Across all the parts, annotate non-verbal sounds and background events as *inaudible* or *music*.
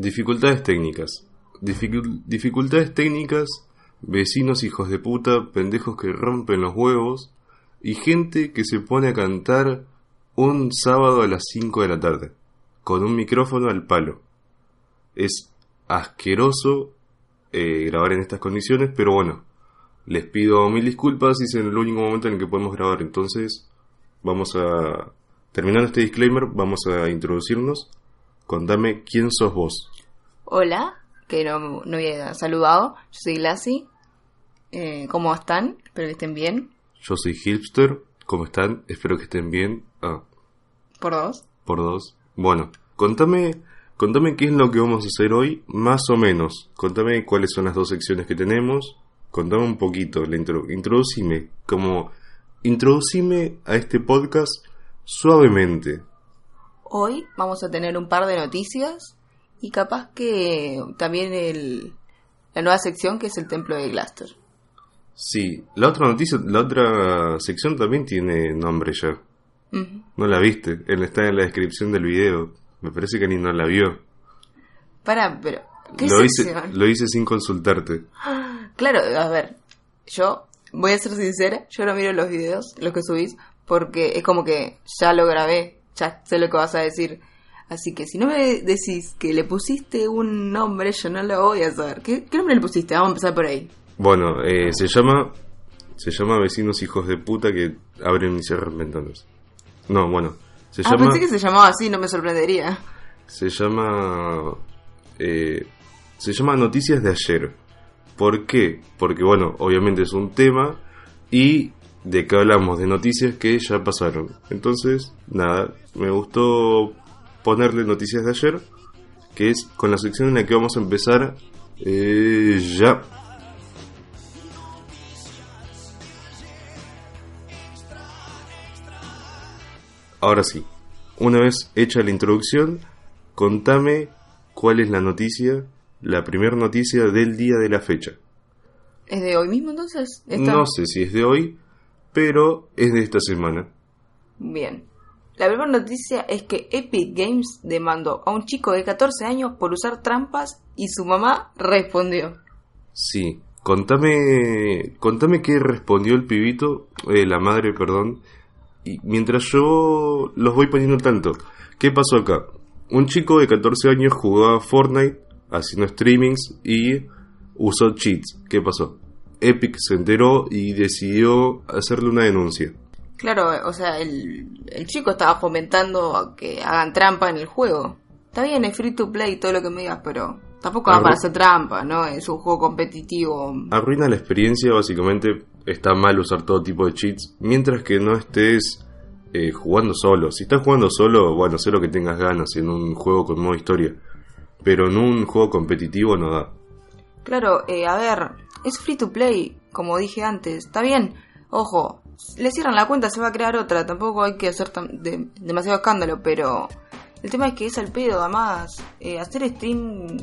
Dificultades técnicas. Dificul- dificultades técnicas, vecinos hijos de puta, pendejos que rompen los huevos y gente que se pone a cantar un sábado a las 5 de la tarde, con un micrófono al palo. Es asqueroso eh, grabar en estas condiciones, pero bueno, les pido mil disculpas y es el único momento en el que podemos grabar. Entonces, vamos a. Terminando este disclaimer, vamos a introducirnos. Contame quién sos vos. Hola, que no, no había saludado. Yo soy Glassy. Eh, ¿Cómo están? Espero que estén bien. Yo soy Hipster. ¿Cómo están? Espero que estén bien. Ah, Por dos. por dos. Bueno, contame, contame qué es lo que vamos a hacer hoy, más o menos. Contame cuáles son las dos secciones que tenemos. Contame un poquito, la intro, introducime, como introducime a este podcast suavemente. Hoy vamos a tener un par de noticias y capaz que también el, la nueva sección que es el templo de Glastor. Sí, la otra noticia, la otra sección también tiene nombre ya. No la viste, él está en la descripción del video. Me parece que ni no la vio. Para, pero... ¿Qué Lo hice, sección? lo hice sin consultarte. *gasps* Claro, a ver, yo voy a ser sincera, yo no miro los videos, los que subís, porque es como que ya lo grabé, ya sé lo que vas a decir. Así que si no me decís que le pusiste un nombre, yo no lo voy a saber. ¿Qué, qué nombre le pusiste? Vamos a empezar por ahí. Bueno, eh, se llama se llama vecinos hijos de puta que abren y cierran ventanas. No, bueno, se Ah, llama pensé que se llamaba así, no me sorprendería. se llama eh, se llama noticias de ayer. ¿Por qué? Porque bueno, obviamente es un tema y de que hablamos de noticias que ya pasaron. Entonces, nada, me gustó ponerle noticias de ayer, que es con la sección en la que vamos a empezar eh, ya. Ahora sí, una vez hecha la introducción, contame cuál es la noticia, la primera noticia del día de la fecha. ¿Es de hoy mismo entonces? No sé si es de hoy, pero es de esta semana. Bien. La primera noticia es que Epic Games demandó a un chico de 14 años por usar trampas y su mamá respondió. Sí, contame, contame qué respondió el pibito, eh, la madre, perdón, y mientras yo los voy poniendo al tanto. ¿Qué pasó acá? Un chico de 14 años jugaba Fortnite haciendo streamings y usó cheats. ¿Qué pasó? Epic se enteró y decidió hacerle una denuncia. Claro, o sea, el, el chico estaba fomentando a que hagan trampa en el juego. Está bien, es free to play todo lo que me digas, pero tampoco va Arru- para hacer trampa, ¿no? Es un juego competitivo. Arruina la experiencia, básicamente está mal usar todo tipo de cheats, mientras que no estés eh, jugando solo. Si estás jugando solo, bueno, sé lo que tengas ganas en un juego con modo historia, pero en un juego competitivo no da. Claro, eh, a ver, es free to play, como dije antes. Está bien, ojo, le cierran la cuenta, se va a crear otra. Tampoco hay que hacer de- demasiado escándalo, pero el tema es que es al pedo, además. eh, hacer stream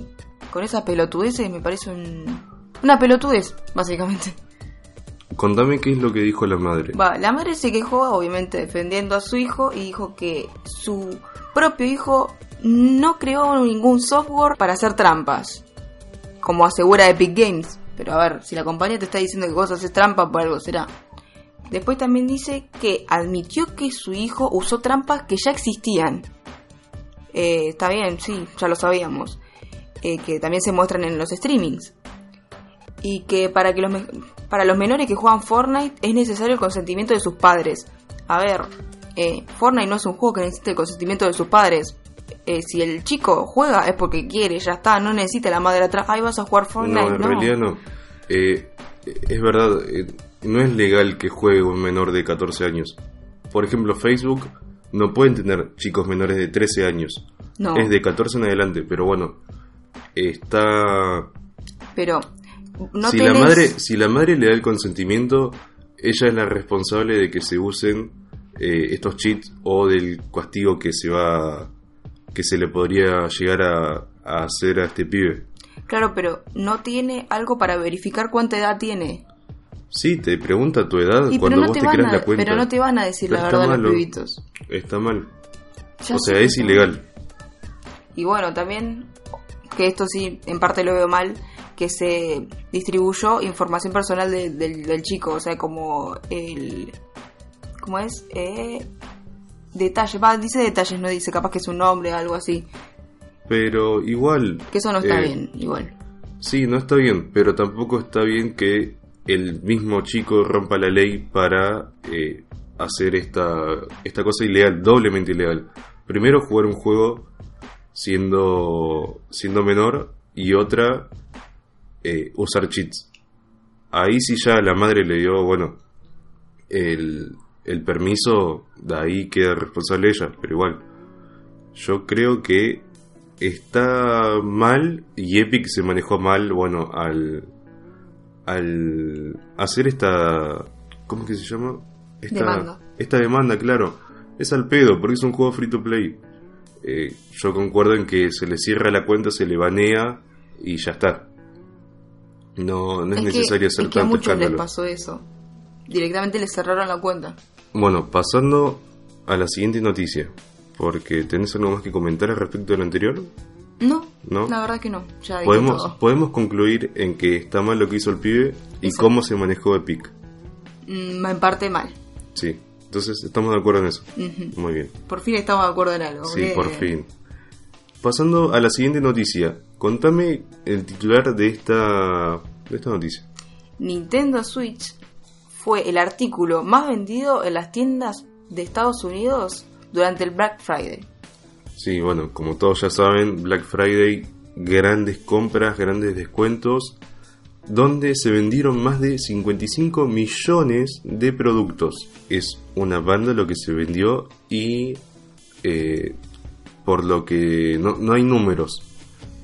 con esas pelotudeces me parece un, una pelotudez, básicamente. Contame qué es lo que dijo la madre. Va, la madre se quejó, obviamente, defendiendo a su hijo y dijo que su propio hijo no creó ningún software para hacer trampas, como asegura Epic Games. Pero a ver, si la compañía te está diciendo que vos haces trampa, por algo será. Después también dice que admitió que su hijo usó trampas que ya existían. Eh, está bien, sí, ya lo sabíamos. Eh, que también se muestran en los streamings y que para que los para los menores que juegan Fortnite es necesario el consentimiento de sus padres. A ver, eh, Fortnite no es un juego que necesite el consentimiento de sus padres. Eh, si el chico juega es porque quiere, ya está, no necesita la madre atrás. Ahí vas a jugar Fortnite. no, en realidad no. Eh, es verdad, eh, no es legal que juegue un menor de 14 años. Por ejemplo, Facebook no pueden tener chicos menores de 13 años. No. Es de 14 en adelante, pero bueno, está Pero no si tenés- la madre si la madre le da el consentimiento ella es la responsable de que se usen eh, estos cheats o del castigo que se va que se le podría llegar a, a hacer a este pibe Claro, pero no tiene algo para verificar cuánta edad tiene. sí te pregunta tu edad Y cuando no, vos te te, creas a, la cuenta pero no te van a decir Pero la verdad los pibitos. está mal Ya o sea es ilegal Y bueno, también que esto sí, en parte lo veo mal, que se distribuyó información personal de- del, del chico, o sea, como el... ¿Cómo es? Eh, detalles, va, dice detalles, no dice, capaz que es un nombre, algo así. Pero igual... Que eso no está eh, bien, igual. Sí, no está bien, pero tampoco está bien que el mismo chico rompa la ley para eh, hacer esta, esta cosa ilegal, doblemente ilegal. Primero jugar un juego siendo, siendo menor y otra eh, usar cheats. Ahí sí ya la madre le dio, bueno, el, el permiso, de ahí queda responsable ella, pero igual. Yo creo que está mal y Epic se manejó mal, bueno, al al hacer esta ¿cómo es que se llama? Esta Demanda. Esta demanda, claro. Es al pedo, porque es un juego free to play. Eh, yo concuerdo en que se le cierra la cuenta, se le banea y ya está. No, no es, que- necesario hacer es que a tanto muchos les pasó eso. Directamente les cerraron la cuenta. Bueno, pasando a la siguiente noticia. Porque tenés algo más que comentar al respecto de lo anterior. No, ¿No? la verdad que no. Ya Podemos, todo. podemos concluir en que está mal lo que hizo el pibe y cómo se manejó Epic. Mm, en parte mal. Sí, entonces estamos de acuerdo en eso. Muy bien. Por fin estamos de acuerdo en algo. Sí, por fin. Pasando a la siguiente noticia. Contame el titular de esta, de esta noticia. Nintendo Switch fue el artículo más vendido en las tiendas de Estados Unidos durante el Black Friday. Sí, bueno, como todos ya saben, Black Friday, grandes compras, grandes descuentos, donde se vendieron más de 55 millones de productos. Es una banda lo que se vendió y eh, por lo que no, no hay números,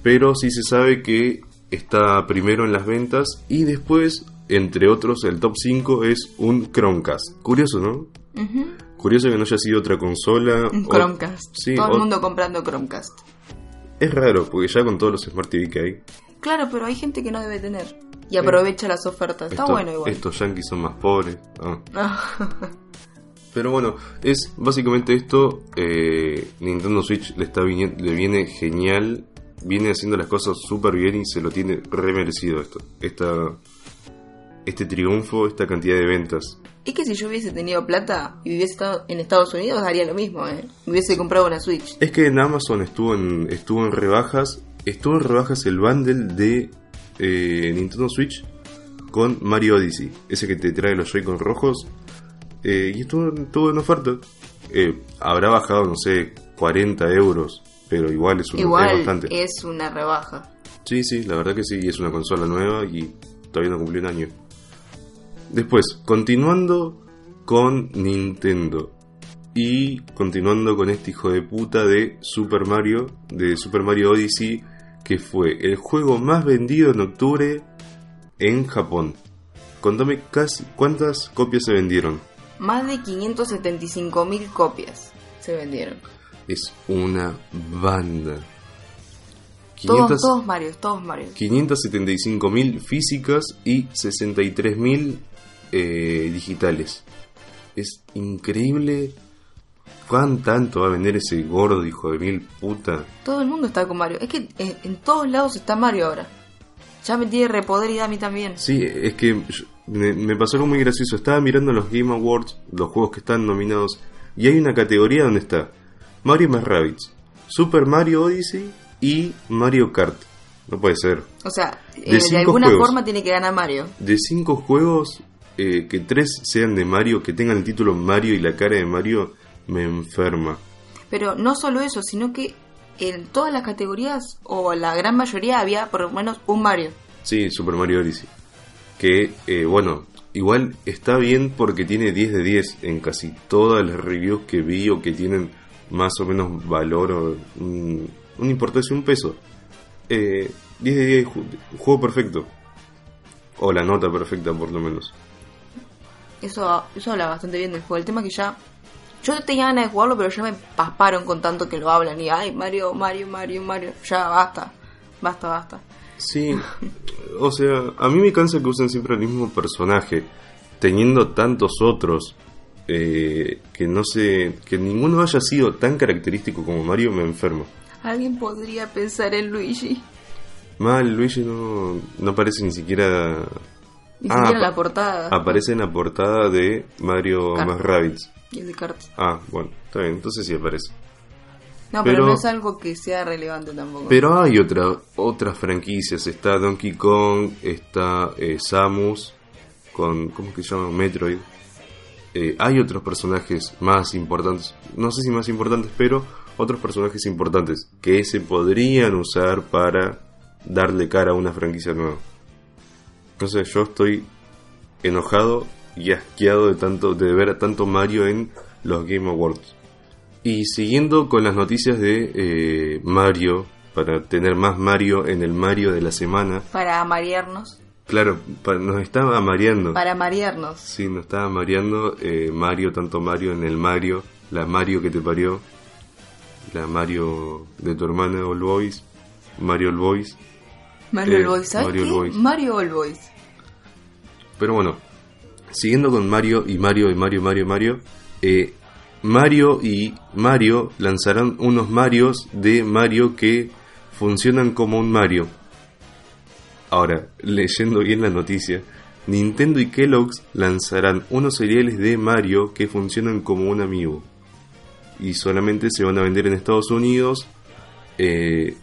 pero sí se sabe que está primero en las ventas y después, entre otros, el top 5 es un Chromecast. Curioso, ¿no? Curioso que no haya sido otra consola. Un o- Chromecast. Sí, Todo o- el mundo comprando Chromecast. Es raro, porque ya con todos los Smart TV que hay, Claro, pero hay gente que no debe tener. Y aprovecha las ofertas. Está bueno igual. estos yankees son más pobres. Ah. *laughs* Pero bueno, es básicamente esto. eh, Nintendo Switch le, está le viene genial. Viene haciendo las cosas súper bien y se lo tiene remerecido esto. Esta, este triunfo, esta cantidad de ventas. es que si yo hubiese tenido plata y hubiese estado en Estados Unidos, haría lo mismo, ¿eh? Me hubiese comprado una Switch. Es que en Amazon estuvo en, estuvo en rebajas. Estuvo en rebajas el bundle de eh, Nintendo Switch con Mario Odyssey. Ese que te trae los Joy-Con rojos. Eh, y estuvo, estuvo en oferta. Eh, habrá bajado, no sé, 40 euros. Pero igual es, un, es Igual bastante. es una rebaja. Sí, sí, la verdad que sí. Es una consola nueva y todavía no cumplió un año. Después, continuando con Nintendo. Y continuando con este hijo de puta de Super Mario, de Super Mario Odyssey, que fue el juego más vendido en octubre en Japón. Contame casi cuántas copias se vendieron. Más de 575 mil copias se vendieron. Es una banda. Todos, 500 todos Marios, todos Marios. 575.000 físicas y 63.000 eh, digitales. Es increíble cuán tanto va a vender ese gordo hijo de mil puta. Todo el mundo está con Mario. Es que eh, en todos lados está Mario ahora. Ya me tiene repodrida a mí también. Sí, es que yo- me, me pasó algo muy gracioso. Estaba mirando los Game Awards, los juegos que están nominados, y hay una categoría donde está Mario más Rabbids, Super Mario Odyssey y Mario Kart. No puede ser. O sea, eh, De cinco alguna juegos. forma tiene que ganar Mario. de cinco juegos, eh, que tres sean de Mario, que tengan el título Mario y la cara de Mario, me enferma. Pero no solo eso, sino que en todas las categorías, o la gran mayoría, había por lo menos un Mario. Sí, Super Mario Odyssey. Que, eh, bueno, igual está bien porque tiene 10 de 10 en casi todas las reviews que vi o que tienen más o menos valor o un- una importancia, un peso. Eh, 10 de 10, ju- juego perfecto. O la nota perfecta, por lo menos. Eso, eso habla bastante bien del juego. El tema que ya. Yo tenía ganas de jugarlo, pero ya me pasparon con tanto que lo hablan. Y ay, Mario, Mario, Mario, Mario. Ya basta. Basta, basta. Sí, *laughs* o sea, a mí me cansa que usen siempre el mismo personaje, teniendo tantos otros, eh, que no sé, que ninguno haya sido tan característico como Mario, me enfermo. Alguien podría pensar en Luigi. Mal, Luigi no, no aparece ni siquiera... Ni Ah, siquiera en la portada. Aparece en la portada de Mario Kart. más Rabbids. Y es de cartas. Ah, bueno, está bien, entonces sí aparece. No, pero, Pero- no es algo que sea relevante tampoco. Pero hay otra, otras franquicias, está Donkey Kong, está eh, Samus, con, ¿cómo es que se llama? Metroid. Eh, hay otros personajes más importantes, no sé si más importantes, pero otros personajes importantes que se podrían usar para darle cara a una franquicia nueva. Entonces yo estoy enojado y asqueado de tanto de ver a tanto Mario en los Game Awards. Y siguiendo con las noticias de eh, Mario, para tener más Mario en el Mario de la semana, Para marearnos. claro, pa- nos estaba mareando. Para marearnos. Sí, nos estaba mareando eh, Mario, tanto Mario en el Mario, la Mario que te parió, la Mario de tu hermana All Boys, Mario All Boys. Mario Eh, All Boys, ¿sabes Mario qué? All Boys. Mario All Boys. Pero bueno, siguiendo con Mario y Mario y Mario, Mario, Mario, eh, Mario y Mario lanzarán unos Marios de Mario que funcionan como un Mario. Ahora, leyendo bien la noticia, Nintendo y Kellogg's lanzarán unos cereales de Mario que funcionan como un amigo. Y solamente se van a vender en Estados Unidos, eh,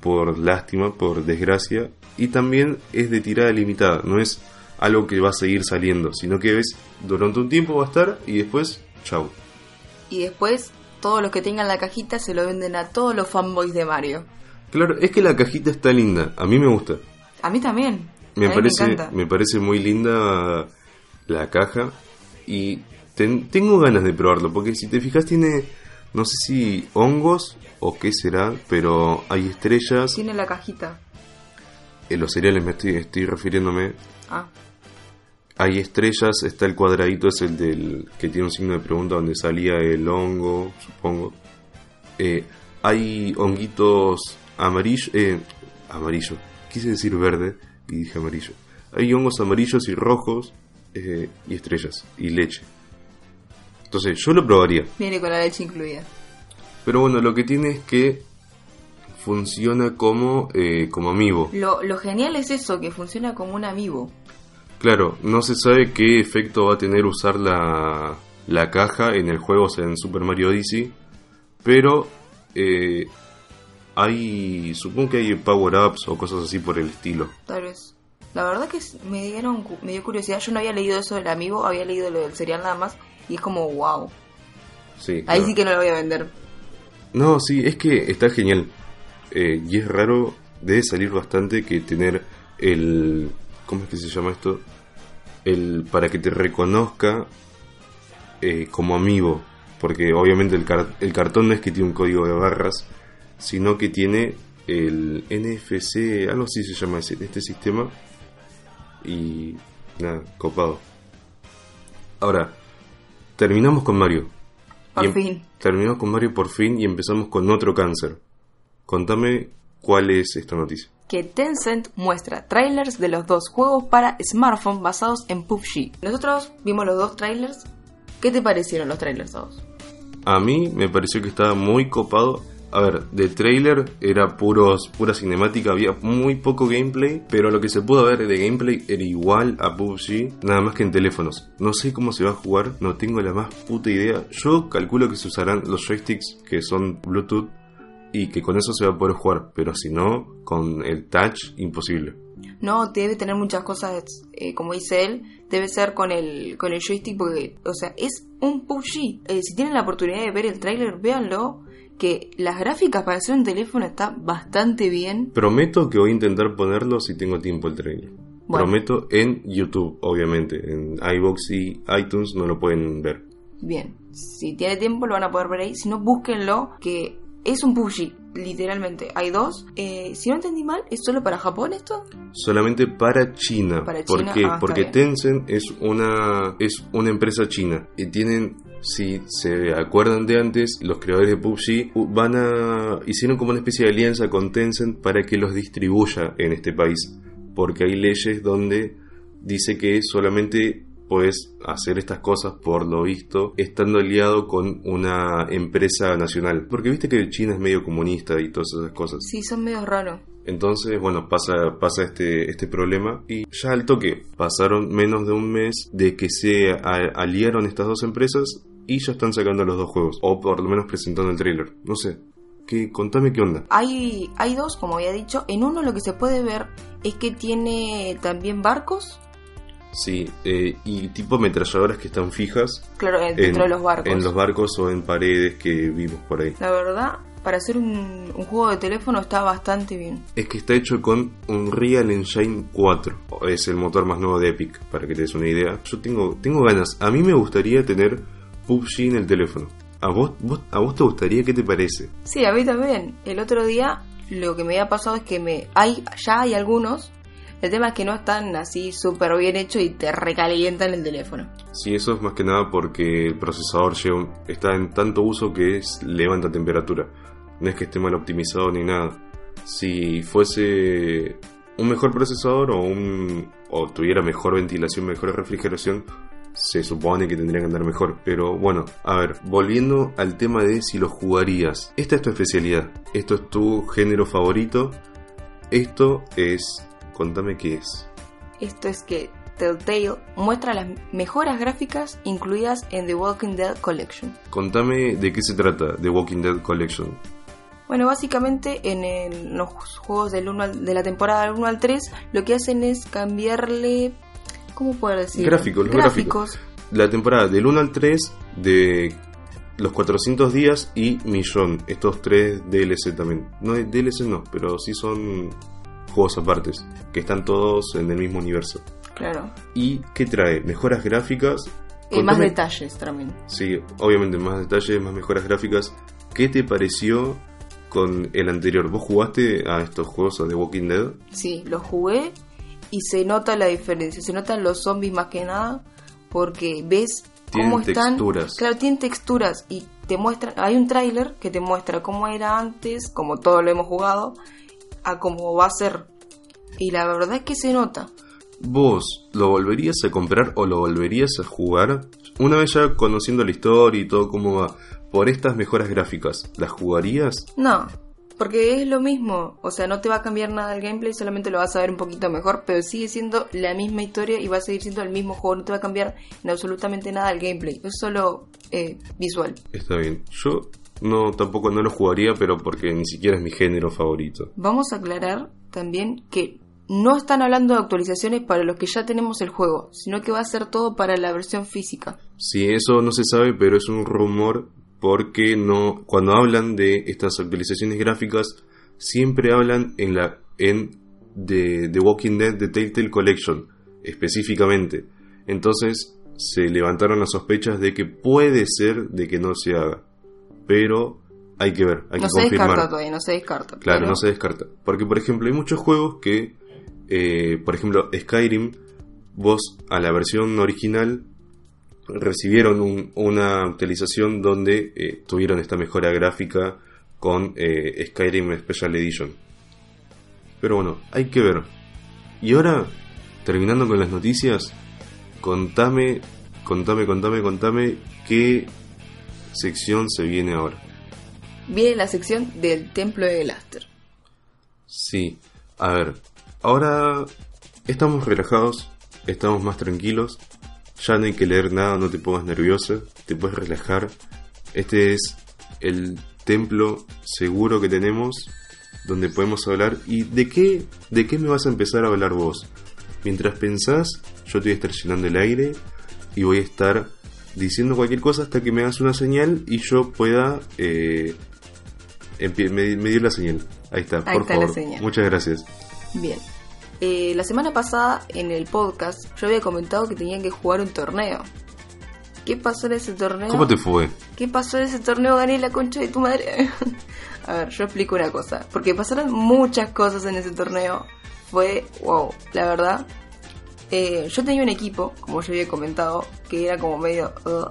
por lástima, por desgracia, y también es de tirada limitada, no es algo que va a seguir saliendo, sino que es durante un tiempo va a estar y después, chau. Y después, todos los que tengan la cajita se lo venden a todos los fanboys de Mario. Claro, es que la cajita está linda, a mí me gusta. A mí también. Me a parece, me encanta. me parece muy linda la caja y ten- tengo ganas de probarlo, porque si te fijas tiene, no sé si hongos o qué será, pero hay estrellas, Tiene la cajita. en los cereales me estoy, estoy refiriéndome, Ah, hay estrellas, está el cuadradito, es el del que tiene un signo de pregunta donde salía el hongo, supongo. Eh, hay honguitos amarillos, eh, amarillo, quise decir verde y dije amarillo. Hay hongos amarillos y rojos eh, y estrellas y leche. Entonces yo lo probaría. viene con la leche incluida. Pero bueno, lo que tiene es que funciona como, eh, como amiibo. Lo, lo genial es eso, que funciona como un amiibo. Claro, no se sabe qué efecto va a tener usar la, la caja en el juego, o sea, en Super Mario Odyssey, pero eh, hay, supongo que hay power-ups o cosas así por el estilo. Tal vez. La verdad que me dieron me dio curiosidad. Yo no había leído eso del amigo, había leído lo del cereal nada más. Y es como, wow. Sí, Ahí sí que no lo voy a vender. No, sí, es que está genial. Eh, y es raro, debe salir bastante que tener el... ¿Cómo es que se llama esto? El para que te reconozca eh, como amigo. Porque obviamente el, car- el cartón no es que tiene un código de barras, sino que tiene el NFC, algo así se llama ese, este sistema. Y nada, copado. Ahora, terminamos con Mario. Por Y em- fin. Terminamos con Mario por fin y empezamos con otro cáncer. Contame cuál es esta noticia. Que Tencent muestra trailers de los dos juegos para smartphone basados en PUBG. Nosotros vimos los dos trailers. ¿Qué te parecieron los trailers todos? A mí me pareció que estaba muy copado. A ver, de trailer era puros, pura cinemática, había muy poco gameplay, pero lo que se pudo ver de gameplay era igual a PUBG, nada más que en teléfonos. No sé cómo se va a jugar, no tengo la más puta idea. Yo calculo que se usarán los joysticks que son Bluetooth y que con eso se va a poder jugar, pero si no, con el touch, imposible. No, debe tener muchas cosas, eh, como dice él, debe ser con el, con el joystick porque, o sea, es un PUBG. Eh, si tienen la oportunidad de ver el tráiler, véanlo, que las gráficas para hacer un teléfono está bastante bien. Prometo que voy a intentar ponerlo si tengo tiempo el trailer. Bueno. Prometo en YouTube, obviamente. En iBox y iTunes no lo pueden ver. Bien, si tiene tiempo lo van a poder ver ahí, si no, búsquenlo, que es un PUBG, literalmente. Hay dos. Eh, si no entendí mal, ¿es solo para Japón esto? Solamente para China. Para ¿Por China, qué? ah, está Porque bien. Tencent es una, es una empresa china. Y tienen, si se acuerdan de antes, los creadores de PUBG van a, hicieron como una especie de alianza con Tencent para que los distribuya en este país. Porque hay leyes donde dice que solamente puedes hacer estas cosas por lo visto estando aliado con una empresa nacional. Porque viste que China es medio comunista y todas esas cosas. Sí, son medio raros. Entonces, bueno, pasa, pasa este, este problema y ya al toque pasaron menos de un mes de que se aliaron estas dos empresas y ya están sacando los dos juegos, o por lo menos presentando el trailer. No sé, ¿qué, contame qué onda. Hay, hay dos, como había dicho. En uno lo que se puede ver es que tiene también barcos. Sí, eh, y tipo ametralladoras que están fijas Claro, dentro de los barcos. en los barcos o en paredes que vimos por ahí. La verdad, para hacer un, un juego de teléfono está bastante bien. Es que está hecho con Unreal Engine 4. Es el motor más nuevo de Epic, para que te des una idea. Yo tengo, tengo ganas. A mí me gustaría tener PUBG en el teléfono. ¿A vos, vos- ¿A vos te gustaría? ¿Qué te parece? Sí, a mí también. El otro día lo que me había pasado es que me hay ya hay algunos. El tema es que no están así súper bien hechos y te recalientan el teléfono. Sí, eso es más que nada porque el procesador lleva está en tanto uso que es, levanta temperatura. No es que esté mal optimizado ni nada. Si fuese un mejor procesador o, un, o tuviera mejor ventilación, mejor refrigeración, se supone que tendría que andar mejor. Pero bueno, a ver, volviendo al tema de si lo jugarías. Esta es tu especialidad. Esto es tu género favorito. Esto es... Contame qué es. Esto es que Telltale muestra las mejoras gráficas incluidas en The Walking Dead Collection. Contame de qué se trata The Walking Dead Collection. Bueno, básicamente en el- los juegos del uno al- de la temporada del 1 al 3 lo que hacen es cambiarle... ¿Cómo puedo decir? Gráficos, los gráficos. La temporada del 1 al 3 de los 400 días y Millón. Estos tres DLC también. No DLC no, pero sí son juegos apartes. Que están todos en el mismo universo. Claro. ¿Y qué trae? Mejoras gráficas. Y más detalles también. Sí, obviamente más detalles, más mejoras gráficas. ¿Qué te pareció con el anterior? ¿Vos jugaste a estos juegos, The Walking Dead? Sí, lo jugué y se nota la diferencia. Se notan los zombies más que nada porque ves Tienen cómo están. texturas. Claro, tienen texturas y te muestra. Hay un tráiler que te muestra cómo era antes, como todo lo hemos jugado, a cómo va a ser. Y la verdad es que se nota. ¿Vos lo volverías a comprar o lo volverías a jugar? Una vez ya conociendo la historia y todo cómo va, por estas mejoras gráficas, ¿las jugarías? No, porque es lo mismo. O sea, no te va a cambiar nada el gameplay, solamente lo vas a ver un poquito mejor, pero sigue siendo la misma historia y va a seguir siendo el mismo juego. No te va a cambiar en absolutamente nada el gameplay. Es solo eh, visual. Está bien. Yo no tampoco no lo jugaría, pero porque ni siquiera es mi género favorito. Vamos a aclarar también que no están hablando de actualizaciones para los que ya tenemos el juego, sino que va a ser todo para la versión física. Sí, eso no se sabe, pero es un rumor porque no cuando hablan de estas actualizaciones gráficas siempre hablan en la en de The Walking Dead The Telltale Collection específicamente. Entonces se levantaron las sospechas de que puede ser de que no se haga, pero hay que ver, hay no que se confirmar. descarta todavía, no se descarta. Claro, pero- no se descarta. Porque, por ejemplo, hay muchos juegos que, eh, por ejemplo, Skyrim, vos a la versión original recibieron un- una actualización donde eh, tuvieron esta mejora gráfica con eh, Skyrim Special Edition. Pero bueno, hay que ver. Y ahora, terminando con las noticias, contame, contame, contame, contame qué sección se viene ahora. Viene la sección del templo de Glaster. Sí, a ver, ahora estamos relajados, estamos más tranquilos, ya no hay que leer nada, no te pongas nerviosa, te puedes relajar. Este es el templo seguro que tenemos, donde podemos hablar. ¿Y de qué, de qué me vas a empezar a hablar vos? Mientras pensás, yo te voy a estar llenando el aire y voy a estar diciendo cualquier cosa hasta que me hagas una señal y yo pueda eh, empie- me- medir la señal. Ahí está, Ahí por está la favor. señal. Muchas gracias. Bien. Eh, la semana pasada en el podcast yo había comentado que tenían que jugar un torneo. ¿Qué pasó en ese torneo? ¿Cómo te fue? ¿Qué pasó en ese torneo? Gané la concha de tu madre. *laughs* A ver, yo explico una cosa. Porque pasaron muchas cosas en ese torneo. Fue, wow, la verdad. Eh, yo tenía un equipo, como yo había comentado, que era como medio... "Ugh",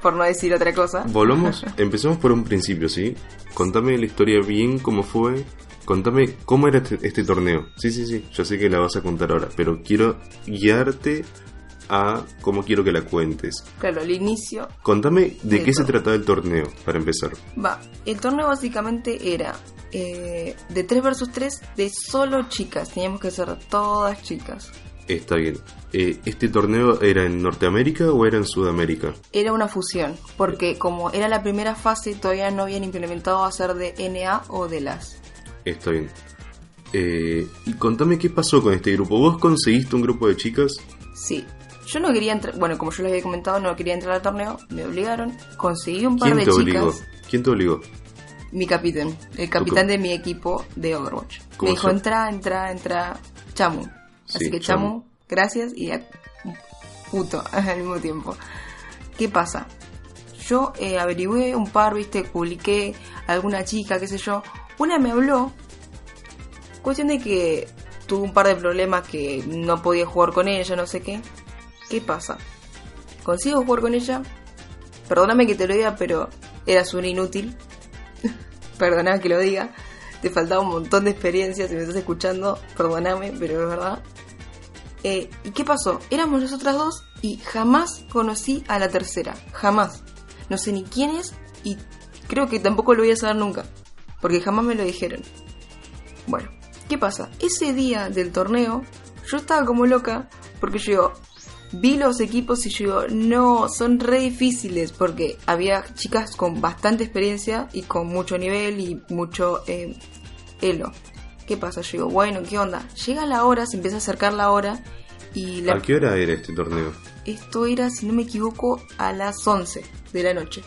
por no decir otra cosa. Volvamos, *laughs* empecemos por un principio, ¿sí? Contame la historia bien, cómo fue. Contame cómo era este, este torneo. Sí, sí, sí, yo sé que la vas a contar ahora, pero quiero guiarte a cómo quiero que la cuentes. Claro, al inicio. Contame de qué se trataba el torneo, para empezar. Va, el torneo básicamente era eh, de 3 versus 3 de solo chicas. Teníamos que ser todas chicas. Está bien. Eh, ¿Este torneo era en Norteamérica o era en Sudamérica? Era una fusión, porque como era la primera fase, todavía no habían implementado hacer de NA o de las. Está bien. Eh, y contame qué pasó con este grupo. ¿Vos conseguiste un grupo de chicas? Sí. Yo no quería entrar, bueno, como yo les había comentado, no quería entrar al torneo, me obligaron, conseguí un par ¿Quién de te chicas. obligó? ¿Quién te obligó? Mi capitán, el capitán de mi equipo de Overwatch. ¿Cómo Me dijo, entra, entra, entra, Chamu. Así Sí, que. Chamu, gracias y a- puto *laughs* al mismo tiempo. ¿Qué pasa? Yo eh, averigüé un par, viste, publiqué alguna chica, qué sé yo. Una me habló, cuestión de que tuvo un par de problemas que no podía jugar con ella, no sé qué. ¿Qué pasa? Consigo jugar con ella. Perdóname que te lo diga, pero eras una inútil. *laughs* Perdóname que lo diga. Te faltaba un montón de experiencia. Si me estás escuchando, perdóname, pero es verdad. Eh, ¿Y qué pasó? Éramos nosotras dos y jamás conocí a la tercera. Jamás. No sé ni quién es y creo que tampoco lo voy a saber nunca. Porque jamás me lo dijeron. Bueno, ¿qué pasa? Ese día del torneo, yo estaba como loca porque yo vi los equipos y yo no, son re difíciles porque había chicas con bastante experiencia y con mucho nivel y mucho eh, elo. ¿Qué pasa? Yo digo, bueno, ¿qué onda? Llega la hora, se empieza a acercar la hora y la... ¿A qué hora era este torneo? esto era, si no me equivoco, a las 11 de la noche.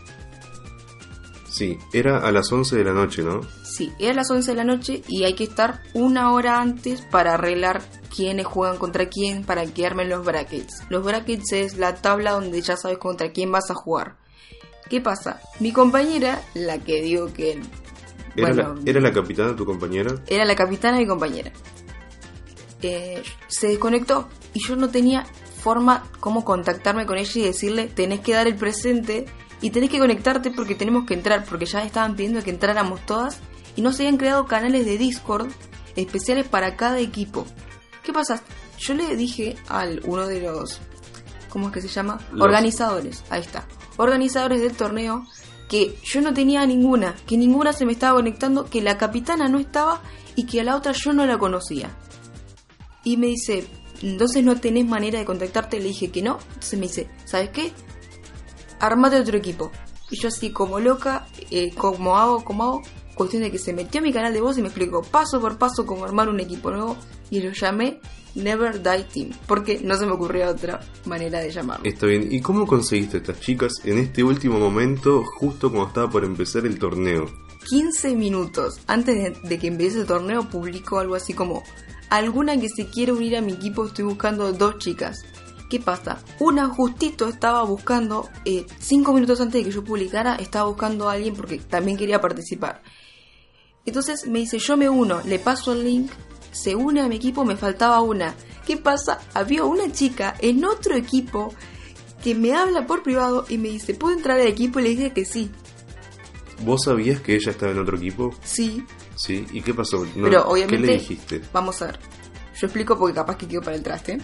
Sí, era a las 11 de la noche, ¿no? Sí, era a las 11 de la noche y hay que estar una hora antes para arreglar quiénes juegan contra quién para que armen los brackets. Los brackets es la tabla donde ya sabes contra quién vas a jugar. ¿Qué pasa? Mi compañera, la que digo que... ¿Era, bueno, la, ¿Era la capitana tu compañera? era la capitana de mi compañera. Eh, se desconectó y yo no tenía forma como contactarme con ella y decirle tenés que dar el presente y tenés que conectarte porque tenemos que entrar porque ya estaban pidiendo que entráramos todas y no se habían creado canales de Discord especiales para cada equipo. ¿Qué pasa? Yo le dije al uno de los ¿cómo es que se llama? Los- Organizadores, ahí está. Organizadores del torneo que yo no tenía ninguna, que ninguna se me estaba conectando, que la capitana no estaba y que a la otra yo no la conocía. Y me dice, entonces no tenés manera de contactarte. Le dije que no. Entonces me dice, ¿sabes qué? Armate otro equipo. Y yo así como loca, eh, ¿cómo hago? ¿Cómo hago? Cuestión de que se metió a mi canal de voz y me explicó paso por paso cómo armar un equipo nuevo. Y lo llamé Never Die Team. Porque no se me ocurrió otra manera de llamarlo. Está bien. ¿Y cómo conseguiste a estas chicas en este último momento, justo cuando estaba por empezar el torneo? 15 minutos antes de, que empiece el torneo publicó algo así como alguna que se quiere unir a mi equipo estoy buscando dos chicas ¿qué pasa? una justito estaba buscando 5 minutos antes de que yo publicara estaba buscando a alguien porque también quería participar entonces me dice yo me uno le paso el link se une a mi equipo me faltaba una ¿qué pasa? había una chica en otro equipo que me habla por privado y me dice ¿puedo entrar al equipo? y le dije que sí ¿Vos sabías que ella estaba en otro equipo? sí Sí. ¿Y qué pasó? No, Pero obviamente. ¿Qué le dijiste? Vamos a ver. Yo explico porque capaz que quedo para el traste.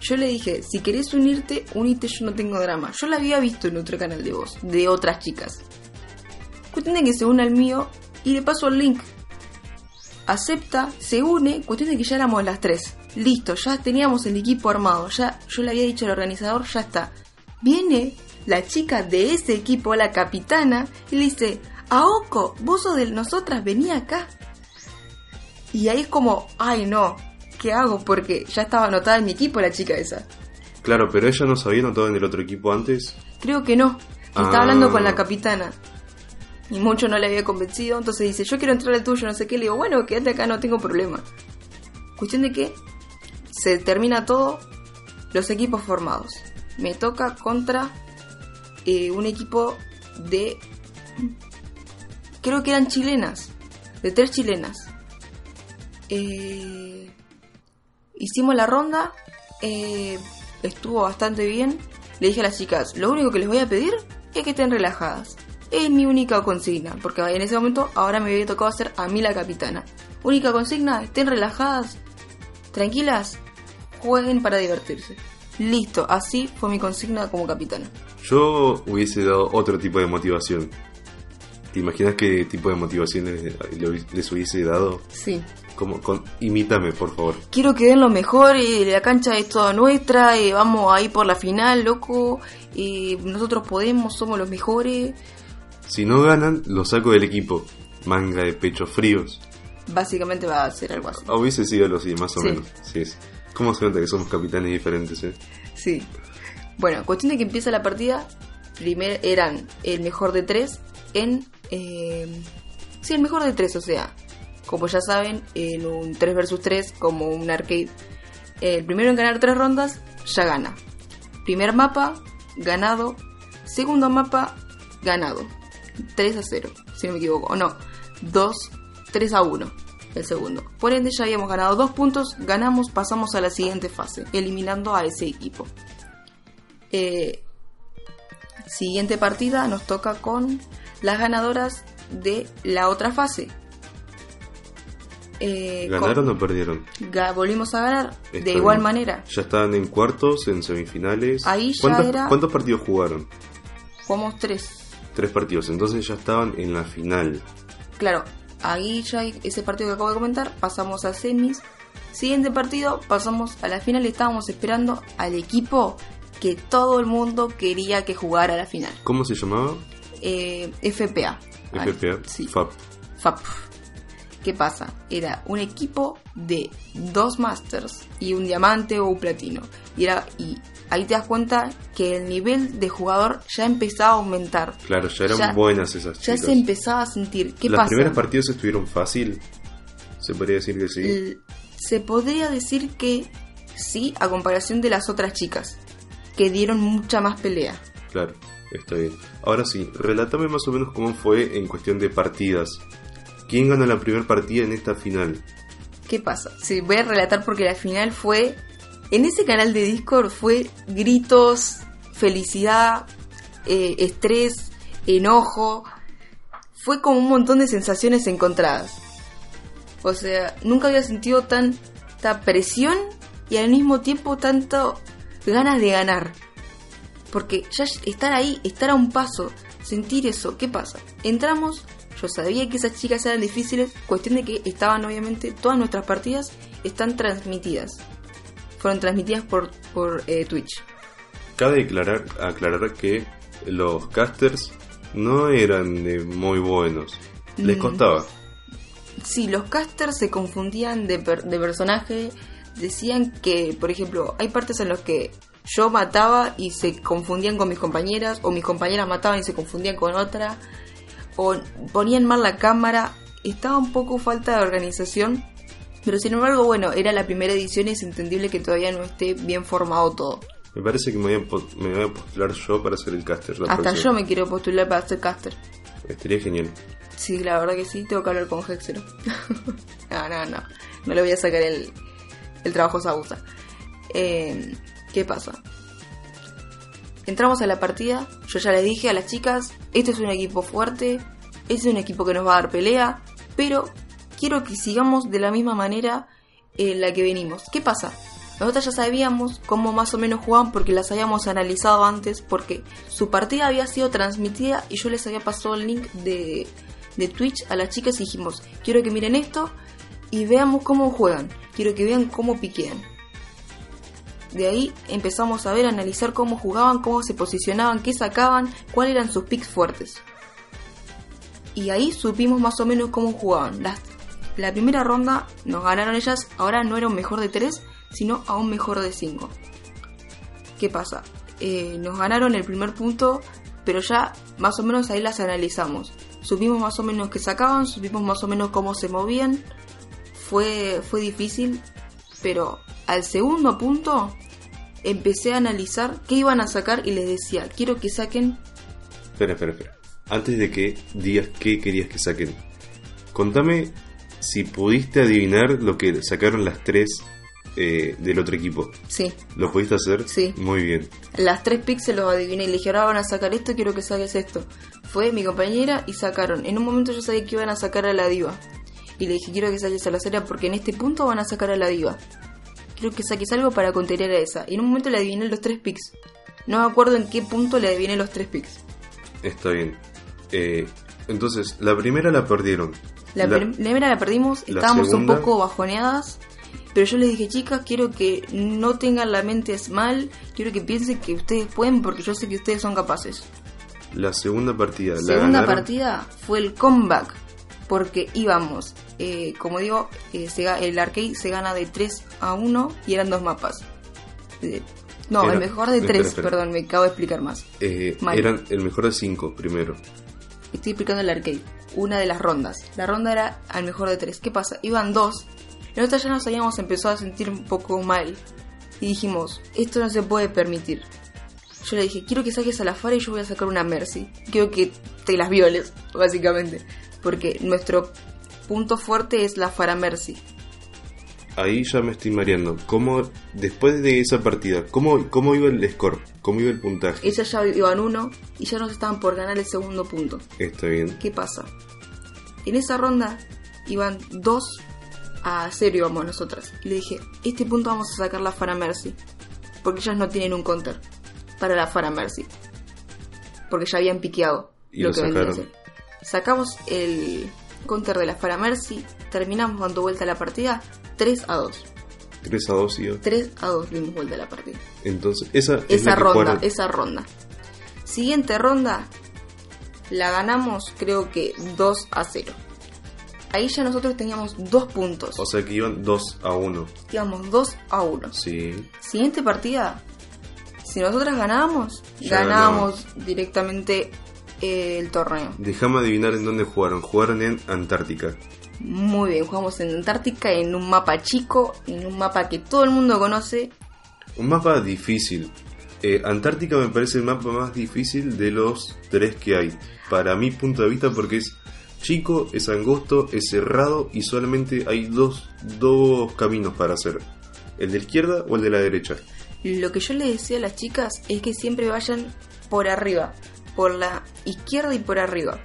Yo le dije, si querés unirte, unite, yo no tengo drama. Yo la había visto en otro canal de voz, de otras chicas. Cuestión de que se une al mío y le paso el link. Acepta, se une, cuestión de que ya éramos las tres. Listo, ya teníamos el equipo armado. Ya, yo le había dicho al organizador, ya está. Viene la chica de ese equipo, la capitana, y le dice, Aoko, vos sos de nosotras, vení acá. Y ahí es como, ay no, ¿qué hago? Porque ya estaba anotada en mi equipo la chica esa. Claro, pero ella no se había notado en el otro equipo antes. Creo que no. Estaba Ah. hablando con la capitana. Y mucho no le había convencido. Entonces dice, yo quiero entrar al tuyo, no sé qué. Le digo, bueno, quédate acá, no tengo problema. Cuestión de que se termina todo, los equipos formados. Me toca contra eh, un equipo de... Creo que eran chilenas. De tres chilenas. Eh, hicimos la ronda. eh, estuvo bastante bien. Le dije a las chicas, lo único que les voy a pedir es que estén relajadas. Es mi única consigna, porque en ese momento ahora me había tocado hacer a mí la capitana. Única consigna, estén relajadas, tranquilas, jueguen para divertirse. Listo, así fue mi consigna como capitán. Yo hubiese dado otro tipo de motivación. ¿Te imaginas qué tipo de motivación les, les hubiese dado? Sí. Como, con, imítame, por favor. Quiero que den lo mejor, y la cancha es toda nuestra, y vamos ahí por la final, loco, y nosotros podemos, somos los mejores. Si no ganan, lo saco del equipo. Manga de pechos fríos. Básicamente va a ser algo así. Hubiese sido algo así, más o Sí. menos. Sí, sí. ¿Cómo se nota que somos capitanes diferentes, eh? Sí. Bueno, cuestión de que empieza la partida. Primero eran el mejor de tres en. eh, sí, el mejor de tres, o sea. Como ya saben, en un 3 vs 3, como un arcade, el primero en ganar tres rondas ya gana. Primer mapa, ganado. Segundo mapa, ganado. 3 a 0, si no me equivoco. O no, 2, 3 a 1. El segundo. Por ende, ya habíamos ganado dos puntos, ganamos, pasamos a la siguiente fase, eliminando a ese equipo. Eh, siguiente partida nos toca con las ganadoras de la otra fase. Eh, con- ¿Ganaron o perdieron? volvimos a ganar de igual manera. Ya estaban en cuartos, en semifinales. Ahí ya ¿Cuántos, era- ¿Cuántos partidos jugaron? Jugamos tres. Tres partidos. Entonces ya estaban en la final. Claro, ahí ya ese partido que acabo de comentar, pasamos a semis. Siguiente partido, pasamos a la final y estábamos esperando al equipo que todo el mundo quería que jugara a la final. ¿Cómo se llamaba? Eh, FPA. FPA. Sí. FAP. FAP. ¿Qué pasa? Era un equipo de dos Masters y un diamante o un platino. Y, era, y ahí te das cuenta que el nivel de jugador ya empezaba a aumentar. Claro, ya eran Ya- buenas esas Ya chicas. se empezaba a sentir. ¿Qué pasa? primeras partidas estuvieron fácil. Se podría decir que sí. Se podría decir que sí, a comparación de las otras chicas, que dieron mucha más pelea. Claro, está bien. Ahora sí, relátame más o menos cómo fue en cuestión de partidas. ¿Quién ganó la primera partida en esta final? ¿Qué pasa? Sí, voy a relatar porque la final fue. En ese canal de Discord fue gritos, felicidad, eh, estrés, enojo. Fue como un montón de sensaciones encontradas. O sea, nunca había sentido tanta presión y al mismo tiempo tanto ganas de ganar. Porque ya estar ahí, estar a un paso, sentir eso, ¿qué pasa? Entramos, yo sabía que esas chicas eran difíciles, cuestión de que estaban obviamente, todas nuestras partidas están transmitidas. Fueron transmitidas por, por eh, Twitch. Cabe aclarar, aclarar que los casters no eran eh, muy buenos. Les Mm. costaba. Sí, los casters se confundían de, per- de personaje. Decían que, por ejemplo, hay partes en las que yo mataba y se confundían con mis compañeras, o mis compañeras mataban y se confundían con otra, o ponían mal la cámara. Estaba un poco falta de organización, pero sin embargo, bueno, era la primera edición y es entendible que todavía no esté bien formado todo. Me parece que me voy a, po- me voy a postular yo para ser el caster. La Hasta próxima. yo me quiero postular para ser caster. Estaría genial. Sí, la verdad que sí, tengo que hablar con Hexero. *laughs* no, no, no. No le voy a sacar el, el trabajo a Sausa. Eh, ¿Qué pasa? Entramos a la partida. Yo ya les dije a las chicas: este es un equipo fuerte. Este es un equipo que nos va a dar pelea. Pero quiero que sigamos de la misma manera en la que venimos. ¿Qué pasa? Nosotros ya sabíamos cómo más o menos jugaban porque las habíamos analizado antes, porque su partida había sido transmitida y yo les había pasado el link de, de Twitch a las chicas y dijimos, quiero que miren esto y veamos cómo juegan, quiero que vean cómo piquean. De ahí empezamos a ver, a analizar cómo jugaban, cómo se posicionaban, qué sacaban, cuáles eran sus picks fuertes. Y ahí supimos más o menos cómo jugaban. La primera ronda nos ganaron ellas, ahora no era un mejor de 3, sino a un mejor de 5. ¿Qué pasa? Eh, nos ganaron el primer punto, pero ya más o menos ahí las analizamos. Supimos más o menos qué sacaban, supimos más o menos cómo se movían. Fue, fue difícil, pero al segundo punto empecé a analizar qué iban a sacar y les decía, quiero que saquen Espera, espera, espera. Antes de que digas qué querías que saquen, contame si pudiste adivinar lo que sacaron las tres eh, del otro equipo. Sí, ¿Lo pudiste hacer? Sí. Muy bien. las tres picks se los adiviné y le dije, ahora van a sacar esto, quiero que saques esto. Fue mi compañera y sacaron. En un momento yo sabía que iban a sacar a la diva. Y le dije, quiero que saques a la serie porque en este punto van a sacar a la diva. quiero que saques algo para contener a esa. Y en un momento le adiviné los tres picks. No me acuerdo en qué punto le adiviné los tres picks. Está bien. Eh, entonces, la primera la perdieron. La, La- primera la perdimos, la estábamos segunda- un poco bajoneadas. Pero yo les dije, chicas, quiero que no tengan la mente mal. Quiero que piensen que ustedes pueden porque yo sé que ustedes son capaces. La segunda partida la Segunda ganaron. partida fue el comeback. Porque íbamos, eh, como digo, eh, se el arcade se gana de 3 a 1 y eran dos mapas. Eh, no, Era- el mejor de espera, 3, espera. perdón, me acabo de explicar más. Eh, eran el mejor de cinco primero. Estoy explicando el arcade. Una de las rondas. La ronda era al mejor de 3. ¿Qué pasa? Iban dos. Nosotros ya nos habíamos empezado a sentir un poco mal. Y dijimos, esto no se puede permitir. Yo le dije, quiero que saques a la Fara y yo voy a sacar una Mercy. Quiero que te las violes, básicamente. Porque nuestro punto fuerte es la Fara Mercy. Ahí ya me estoy mareando. ¿Cómo, después de esa partida, cómo, cómo iba el score? ¿Cómo iba el puntaje? Ellas ya iban uno y ya nos estaban por ganar el segundo punto. Está bien. ¿Qué pasa? En esa ronda iban 2 a 0 íbamos nosotras. Y le dije, este punto vamos a sacar la Fara Mercy. Porque ellas no tienen un counter para la Fara Mercy. Porque ya habían piqueado Y lo lo que ser. Sacamos el counter de la Fara Mercy. Terminamos dando vuelta a la partida 3 a 2. 3 a 2 iba. 3 a 2 dimos vuelta a la partida. Entonces, esa, es Esa ronda, jugaron- esa ronda. Siguiente ronda, la ganamos creo que 2 a 0. Ahí ya nosotros teníamos dos puntos. O sea que iban 2 a 1. Íbamos 2 a 1. Sí. Siguiente partida, si nosotras ganábamos, ganábamos directamente el torneo. Déjame adivinar en dónde jugaron. Jugaron en Antártica. Muy bien, jugamos en Antártica, en un mapa chico, en un mapa que todo el mundo conoce. Un mapa difícil. Eh, Antártica me parece el mapa más difícil de los tres que hay. Para mi punto de vista porque es chico, es angosto, es cerrado y solamente hay dos, dos caminos para hacer. El de la izquierda o el de la derecha. Lo que yo les decía a las chicas es que siempre vayan por arriba, por la izquierda y por arriba.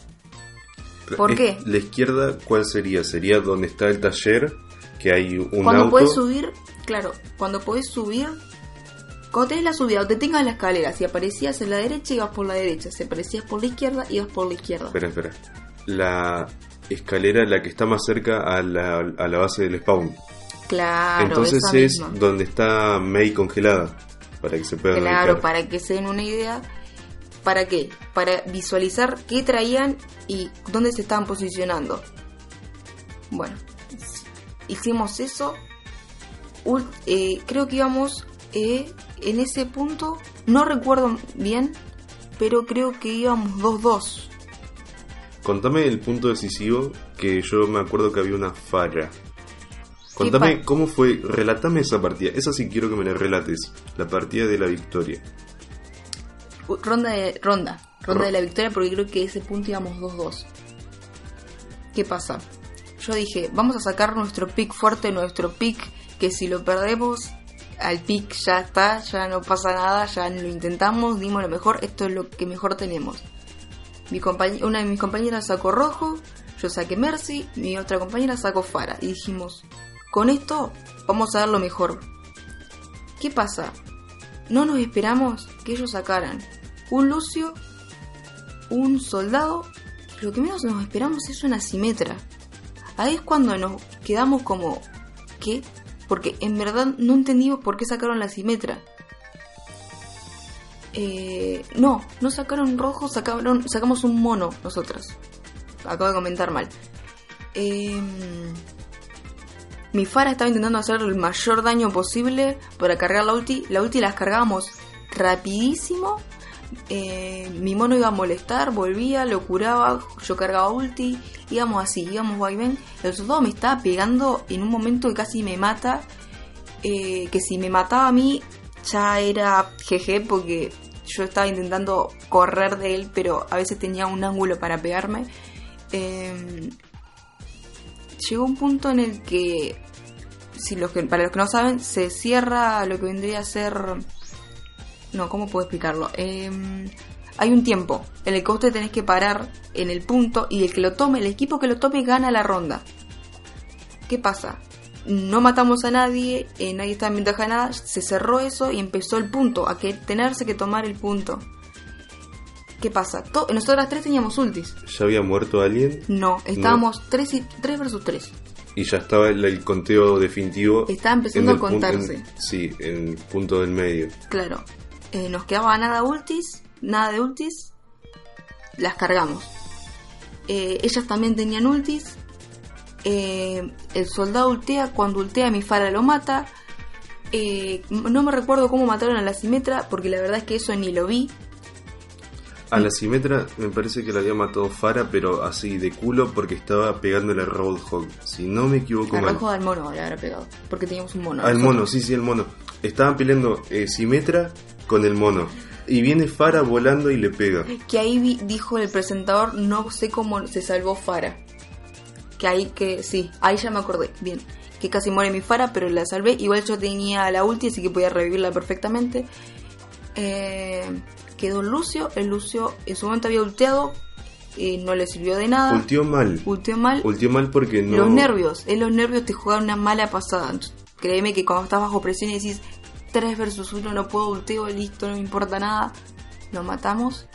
¿Por qué? La izquierda, ¿cuál sería? Sería donde está el taller, que hay un cuando auto. podés subir, claro, cuando podés subir, cuando tenés la subida o te tengas la escalera, si aparecías en la derecha ibas por la derecha, si aparecías por la izquierda ibas por la izquierda. Espera, espera. La escalera, la que está más cerca a la, a la base del spawn. Claro, Entonces esa es misma. donde está May congelada. Para que se puedan Claro, ubicar. para que se den una idea. ¿Para qué? Para visualizar qué traían y dónde se estaban posicionando. Bueno, hicimos eso. Eh, creo que íbamos eh, en ese punto, no recuerdo bien, pero creo que íbamos 2-2. Contame el punto decisivo, que yo me acuerdo que había una falla. Contame cómo fue, relatame esa partida. Esa sí quiero que me la relates. La partida de la victoria. Ronda de ronda, ronda Ro- de la victoria porque creo que ese punto íbamos 2-2. ¿Qué pasa? Yo dije, vamos a sacar nuestro pick fuerte, nuestro pick que si lo perdemos al pick ya está, ya no pasa nada, ya lo intentamos, dimos lo mejor, esto es lo que mejor tenemos. Mi una de mis compañeras sacó rojo, yo saqué Mercy, mi otra compañera sacó Fara y dijimos, con esto vamos a dar lo mejor. ¿Qué pasa? No nos esperamos que ellos sacaran un Lucio, un soldado, lo que menos nos esperamos es una simetra. Ahí es cuando nos quedamos como, ¿qué? Porque en verdad no entendimos por qué sacaron la simetra. Eh, no, no sacaron rojo, sacaron, sacamos un mono nosotras. Acabo de comentar mal. Eh, mi Fara estaba intentando hacer el mayor daño posible para cargar la ulti. La ulti las cargábamos rapidísimo. Eh, mi mono iba a molestar, volvía, lo curaba, yo cargaba ulti, íbamos así, íbamos vaivén. El soldado me estaba pegando en un momento que casi me mata. eh, que si me mataba a mí, ya era GG porque yo estaba intentando correr de él, pero a veces tenía un ángulo para pegarme. Eh, llegó un punto en el que, si los que, para los que no saben, se cierra lo que vendría a ser... No, ¿cómo puedo explicarlo? Eh, hay un tiempo en el que ustedes tenés que parar en el punto y el que lo tome, el equipo que lo tome gana la ronda. ¿Qué pasa? no matamos a nadie, eh, nadie estaba en ventaja de nada, se cerró eso y empezó el punto, a que tenerse que tomar el punto. ¿Qué pasa? To- nosotras tres teníamos ultis. ¿Ya había muerto alguien? No, estábamos 3 versus 3. Y ya estaba el, el conteo definitivo. Estaba empezando a contarse. en- sí, en el punto del medio. Claro. Eh, nos quedaba nada ultis, nada de ultis. Las cargamos. Eh, ellas también tenían ultis. Eh, el soldado ultea, cuando ultea mi Fara lo mata. No me recuerdo cómo mataron a la Simetra, porque la verdad es que eso ni lo vi. A la Simetra me parece que la había matado Fara, pero así de culo porque estaba pegándole a Roadhog. Si no me equivoco Al mal. al mono le habrá pegado, porque teníamos un mono. Al mono, sí, sí, el mono. Estaban peleando eh, Simetra con el mono. Y viene Fara volando y le pega. Que ahí vi- dijo el presentador, no sé cómo se salvó Fara. Que ahí que, sí, ahí ya me acordé, bien. Que casi muere mi Fara, pero la salvé. Igual yo tenía la ulti, así que podía revivirla perfectamente. Eh, quedó Lucio, el Lucio en su momento había ulteado, y no le sirvió de nada. Ultió mal. Ulteó mal. Ultió mal porque no. Los nervios, en los nervios te juegan una mala pasada. Créeme que cuando estás bajo presión y decís 3 versus 1, no puedo ulteo, listo, no me importa nada. Lo matamos.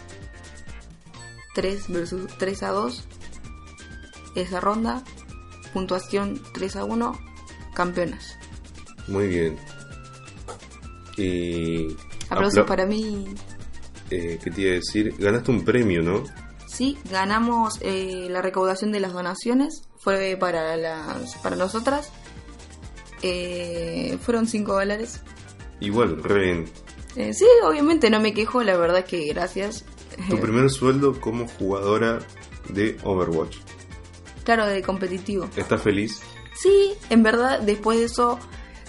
3 versus 3 a 2. Esa ronda. Puntuación 3 a 1. Campeonas. Muy bien. Y. Aplausos apla- para mí. eh, ¿Qué te iba a decir? Ganaste un premio, ¿no? Sí, ganamos eh, la recaudación de las donaciones. Fue para, las, para nosotras. Eh, fueron 5 dólares. Igual, re bien. Eh, sí, obviamente no me quejo, la verdad que gracias. Tu primer sueldo como jugadora de Overwatch. Claro, de competitivo. ¿Estás feliz? Sí, en verdad, después de eso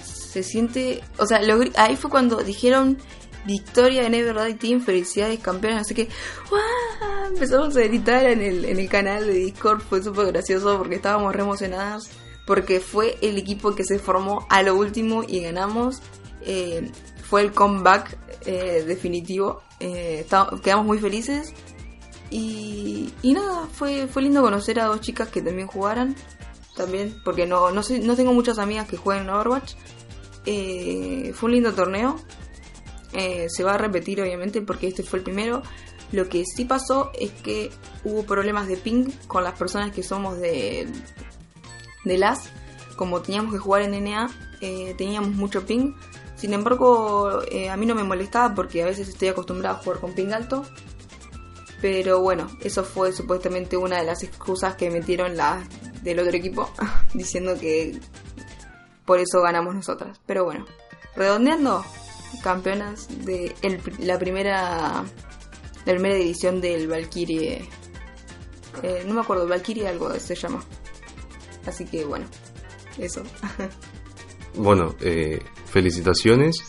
se siente... O sea, lo ahí fue cuando dijeron victoria en Everday Team, felicidades campeones, así que ¡guau! empezamos a gritar en el, en el canal de Discord, fue súper gracioso porque estábamos re emocionadas, porque fue el equipo que se formó a lo último y ganamos. Eh, fue el comeback eh, definitivo, eh, quedamos muy felices. Y, nada, fue, fue lindo conocer a dos chicas que también jugaran. También, porque no, no, sé, no tengo muchas amigas que jueguen en Overwatch. Fue un lindo torneo. Se va a repetir obviamente porque este fue el primero. Lo que sí pasó es que hubo problemas de ping con las personas que somos de, de las. Como teníamos que jugar en NA, teníamos mucho ping. Sin embargo, eh, a mí no me molestaba porque a veces estoy acostumbrada a jugar con ping alto. Pero bueno, eso fue supuestamente una de las excusas que metieron las del otro equipo, *laughs* diciendo que por eso ganamos nosotras. Pero bueno, redondeando, campeonas de la primera la primera edición del Valkyrie. eh, no me acuerdo, Valkyrie algo se llama. Así que bueno, eso. *laughs* Bueno, eh, felicitaciones.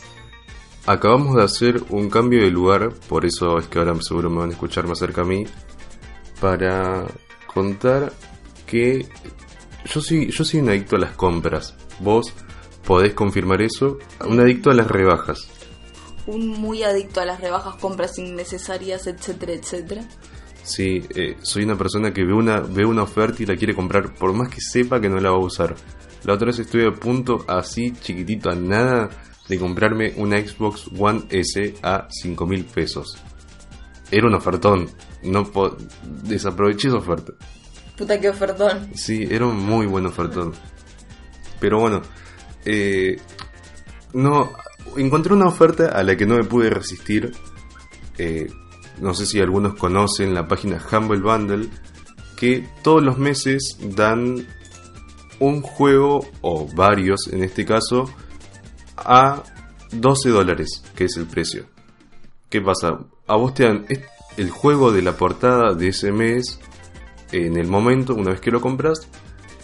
Acabamos de hacer un cambio de lugar, por eso es que ahora seguro me van a escuchar más cerca a mí, para contar que yo soy, yo soy un adicto a las compras. Vos podés confirmar eso, un adicto a las rebajas. Un muy adicto a las rebajas, compras innecesarias, etcétera, etcétera. Sí, eh, soy una persona que ve una, ve una oferta y la quiere comprar por más que sepa que no la va a usar. La otra vez estuve a punto, así chiquitito, a nada, de comprarme una Xbox One S a 5 mil pesos. Era un ofertón, no desaproveché esa oferta. Puta que ofertón. Sí, era un muy buen ofertón. Pero bueno, eh, no encontré una oferta a la que no me pude resistir. Eh, no sé si algunos conocen la página Humble Bundle, que todos los meses dan un juego, o varios en este caso, a 12 dólares, que es el precio. ¿Qué pasa? A vos te dan el juego de la portada de ese mes en el momento, una vez que lo compras,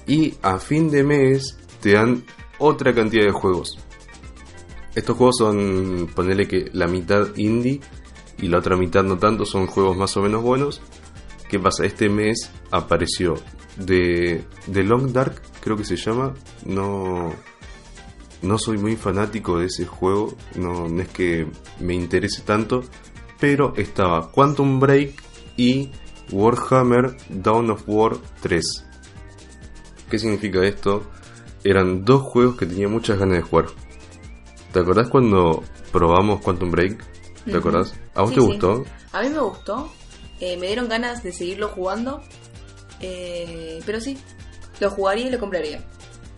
y a fin de mes te dan otra cantidad de juegos. Estos juegos son, ponele que la mitad indie y la otra mitad no tanto, son juegos más o menos buenos. ¿Qué pasa? Este mes apareció de, de Long Dark, creo que se llama. No, no soy muy fanático de ese juego, no, no es que me interese tanto, pero estaba Quantum Break y Warhammer Dawn of War 3. ¿Qué significa esto? eran dos juegos que tenía muchas ganas de jugar. ¿Te acordás cuando probamos Quantum Break? ¿Te acordás? ¿A vos Sí, te sí. gustó? A mí me gustó. eh, me dieron ganas de seguirlo jugando. eh, pero sí, lo jugaría y lo compraría.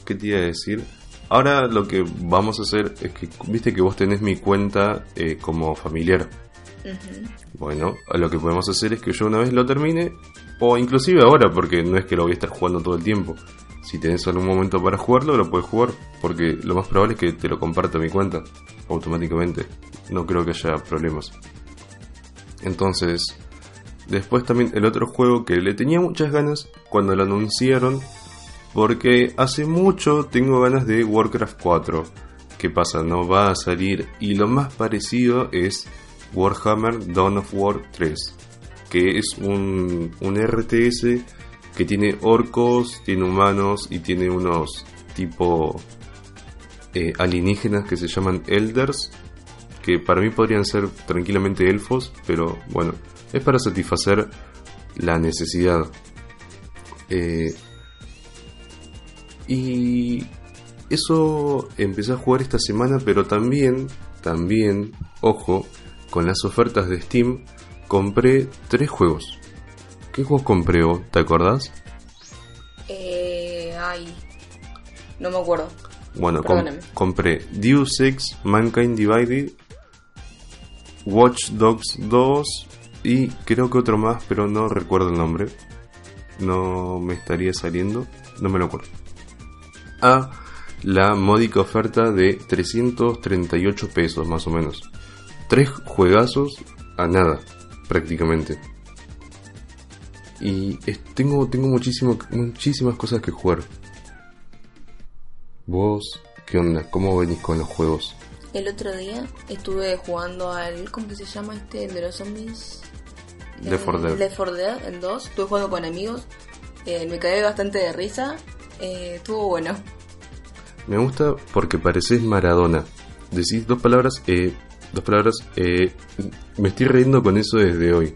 ¿Qué te iba a decir? Ahora lo que vamos a hacer es que, viste que vos tenés mi cuenta eh, como familiar. Bueno, lo que podemos hacer es que yo una vez lo termine, o inclusive ahora, porque no es que lo voy a estar jugando todo el tiempo. Si tenés algún momento para jugarlo, lo puedes jugar, porque lo más probable es que te lo comparta mi cuenta automáticamente. No creo que haya problemas. Entonces, después también el otro juego que le tenía muchas ganas cuando lo anunciaron, porque hace mucho tengo ganas de Warcraft 4. ¿Qué pasa? No va a salir y lo más parecido es Warhammer Dawn of War 3, que es un, un RTS que tiene orcos, tiene humanos y tiene unos tipo eh, alienígenas que se llaman Elders, que para mí podrían ser tranquilamente elfos, pero bueno, es para satisfacer la necesidad. Eh, y eso empecé a jugar esta semana, pero también, también, ojo, con las ofertas de Steam, compré tres juegos. ¿Qué juegos compré vos? ¿Te acordás? Eh, ay, no me acuerdo. Bueno, compré Deus Ex Mankind Divided, Watch Dogs 2 y creo que otro más, pero no recuerdo el nombre. No me estaría saliendo, no me lo acuerdo. A la módica oferta de 338 pesos más o menos. Tres juegazos a nada, prácticamente. Y es- tengo, tengo muchísimo, muchísimas cosas que jugar. ¿Vos qué onda? ¿Cómo venís con los juegos? El otro día estuve jugando al. ¿Cómo que se llama este? El de los zombies. Left 4 Dead. Left 4 Dead, el 2. Estuve jugando con amigos. eh, me caí bastante de risa. eh, estuvo bueno. Me gusta porque pareces Maradona. Decís dos palabras, eh, dos palabras, eh, me estoy riendo con eso desde hoy.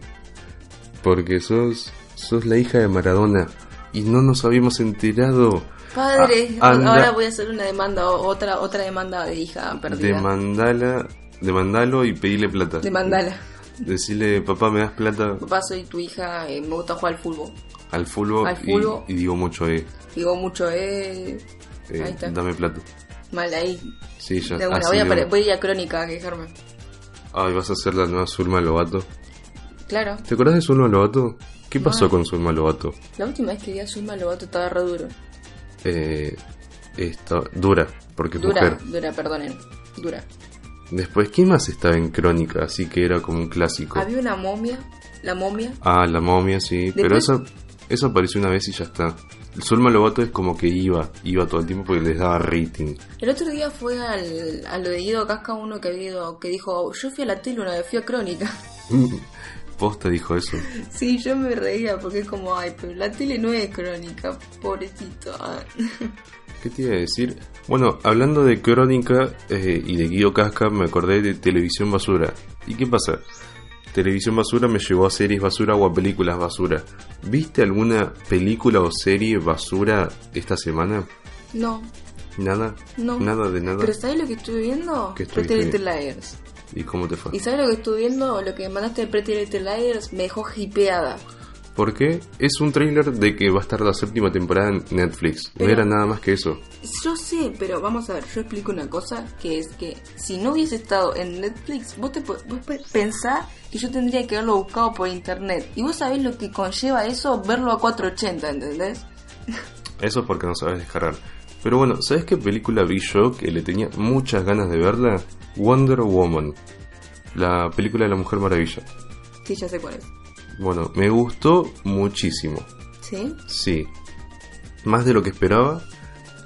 Porque sos, sos la hija de Maradona y no nos habíamos enterado. Padre, Ah, anda- ahora voy a hacer una demanda, otra otra demanda de hija perdida. Demandala, demandalo y pedile plata. Demandala. Decirle, papá, me das plata Papá, soy tu hija, eh, me gusta jugar al fútbol. al fútbol, Al y- fútbol. Y, digo mucho, eh, Digo mucho, eh. Eh, Ahí está. dame plata. Mal ahí. Sí, ya. De una, voy, a pare- voy a Crónica a quejarme. Ay, vas a hacer la nueva Zulma Lobato. Claro. ¿Te acordás de Zulma Lobato? ¿Qué pasó No. con Zulma Lobato? La última vez que vi a Zulma Lobato estaba re duro. eh, está dura, porque es Dura, mujer. dura, perdonen. Dura. Después, ¿quién más estaba en Crónica? Así que era como un clásico. Había una momia. La momia. Ah, la momia, sí. Pero Después- esa, esa apareció una vez y ya está. El Zulma Lobato es como que iba, iba todo el tiempo porque les daba rating. El otro día fue al, a lo de Guido Casca uno que, ido- que dijo, yo fui a la tele una vez, fui a Crónica. *laughs* Posta dijo eso. Sí, yo me reía porque es como, ay, pero la tele no es Crónica, pobrecito. ¿Qué te iba a decir? Bueno, hablando de Crónica eh, y de Guido Casca, me acordé de Televisión Basura. ¿Y qué pasa? Televisión Basura me llevó a series basura o a películas basura. ¿Viste alguna película o serie basura esta semana? No, Nada. No. Nada de nada. pero ¿sabes lo que estuve viendo? ¿Qué Pretty estuviste Little Liars. ¿Y cómo te fue? ¿Y sabes lo que estuve viendo? Lo que mandaste de Pretty Little Liars me dejó hipeada. Porque es un tráiler de que va a estar la séptima temporada en Netflix. No era nada más que eso. Yo sé, pero vamos a ver, yo explico una cosa, que es que si no hubiese estado en Netflix, vos, te, vos pe- pensás que yo tendría que haberlo buscado por internet. Y vos sabés lo que conlleva eso, verlo a 480, ¿entendés? *laughs* Eso porque no sabes descargar. Pero bueno, ¿sabes qué película vi yo que le tenía muchas ganas de verla? Wonder Woman. La película de la Mujer Maravilla. Sí, ya sé cuál es. Bueno, me gustó muchísimo. ¿Sí? Sí. Más de lo que esperaba.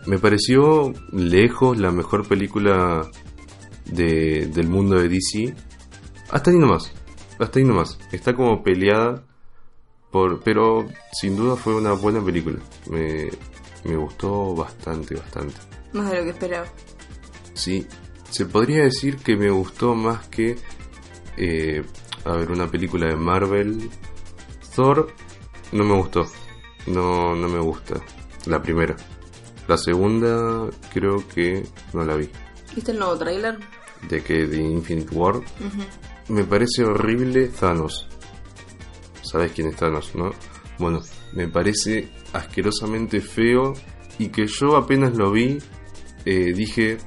Me pareció lejos la mejor película de, del mundo de DC. Hasta ahí nomás. Hasta ahí nomás. Está como peleada. Por, pero sin duda fue una buena película. Me, me gustó bastante, bastante. Más de lo que esperaba. Sí, se podría decir que me gustó más que, eh, a ver, una película de Marvel. Thor no me gustó, no, no me gusta, la primera. La segunda creo que no la vi. ¿Viste el nuevo tráiler? De que de Infinite War. Me parece horrible Thanos. Sabes quién es Thanos, ¿no? Bueno, me parece asquerosamente feo y que yo apenas lo vi eh, dije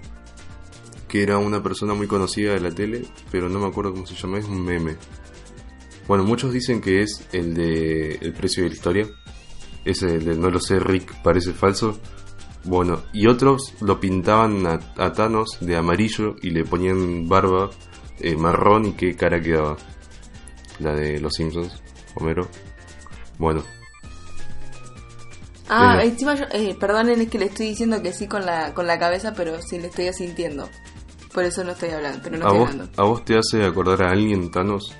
que era una persona muy conocida de la tele, pero no me acuerdo cómo se llama, es un meme. Bueno, muchos dicen que es el de El precio de la historia. Es el de No lo sé, Rick, parece falso. Bueno, y otros lo pintaban a, Thanos de amarillo y le ponían barba eh, marrón y qué cara quedaba. La de los Simpsons, Homero. Bueno. Ah, encima yo, eh, perdonen, es que le estoy diciendo que sí con la, con la cabeza, pero sí le estoy asintiendo. Por eso no estoy hablando, pero no ¿A estoy vos, hablando. ¿A vos te hace acordar a alguien, Thanos?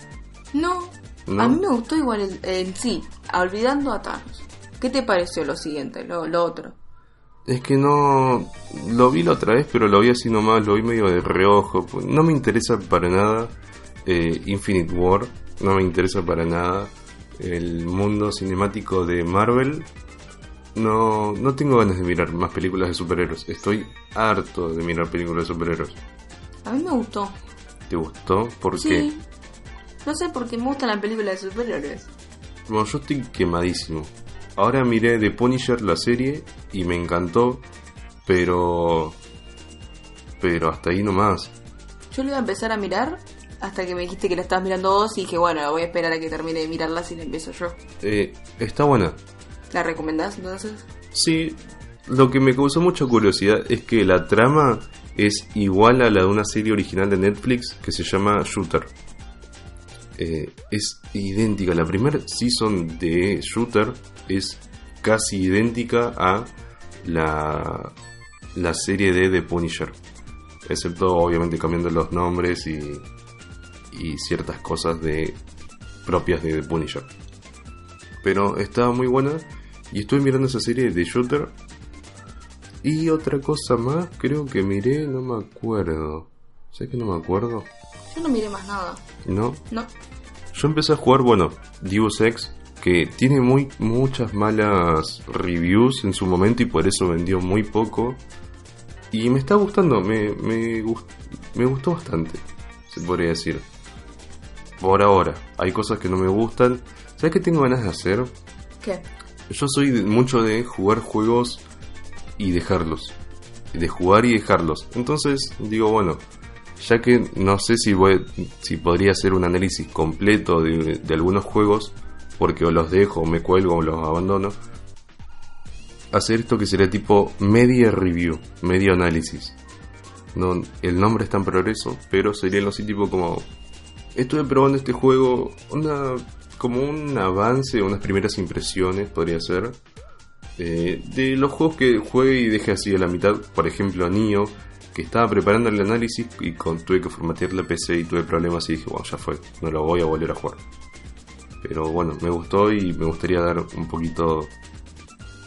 No, ¿No? a mí me gustó igual el- en sí, olvidando a Thanos. ¿Qué te pareció lo siguiente, lo, lo otro? Es que no. Lo vi la otra vez, pero lo vi así nomás, lo vi medio de reojo. pues, No me interesa para nada eh, Infinite War, no me interesa para nada el mundo cinemático de Marvel. No, no tengo ganas de mirar más películas de superhéroes. Estoy harto de mirar películas de superhéroes. A mí me gustó. ¿Te gustó? ¿Por sí. qué? No sé por qué me gustan las películas de superhéroes. Bueno, yo estoy quemadísimo. Ahora miré The Punisher, la serie, y me encantó, pero... Pero hasta ahí nomás. Yo lo iba a empezar a mirar hasta que me dijiste que la estabas mirando vos y dije, bueno, voy a esperar a que termine de mirarla si la empiezo yo. Eh, está buena. ¿La recomendás entonces? Sí, lo que me causó mucha curiosidad es que la trama es igual a la de una serie original de Netflix que se llama Shooter. Eh, es idéntica, la primera season de Shooter es casi idéntica a la, la serie de The Punisher. Excepto obviamente cambiando los nombres y, y ciertas cosas de propias de The Punisher. Pero estaba muy buena y estuve mirando esa serie de Shooter. Y otra cosa más, creo que miré, no me acuerdo. ¿Sabes que no me acuerdo? Yo no miré más nada. No. No. Yo empecé a jugar, bueno, Deus Ex, que tiene muy, muchas malas reviews en su momento y por eso vendió muy poco. Y me está gustando, me, me, gust- me gustó bastante, se podría decir. Por ahora, hay cosas que no me gustan. ¿Sabes qué tengo ganas de hacer? ¿Qué? Yo soy mucho de jugar juegos y dejarlos. De jugar y dejarlos. Entonces digo, bueno, ya que no sé si, voy, si podría hacer un análisis completo de, de algunos juegos, porque o los dejo, o me cuelgo, o los abandono, hacer esto que sería tipo media review, medio análisis. No, el nombre está en progreso, pero sería algo así tipo como... Estuve probando este juego, una, como un avance, unas primeras impresiones, podría ser. Eh, de los juegos que juegue y deje así a la mitad, por ejemplo, Nio, que estaba preparando el análisis y tuve que formatear la PC y tuve problemas y dije, bueno, ya fue, no lo voy a volver a jugar. Pero bueno, me gustó y me gustaría dar un poquito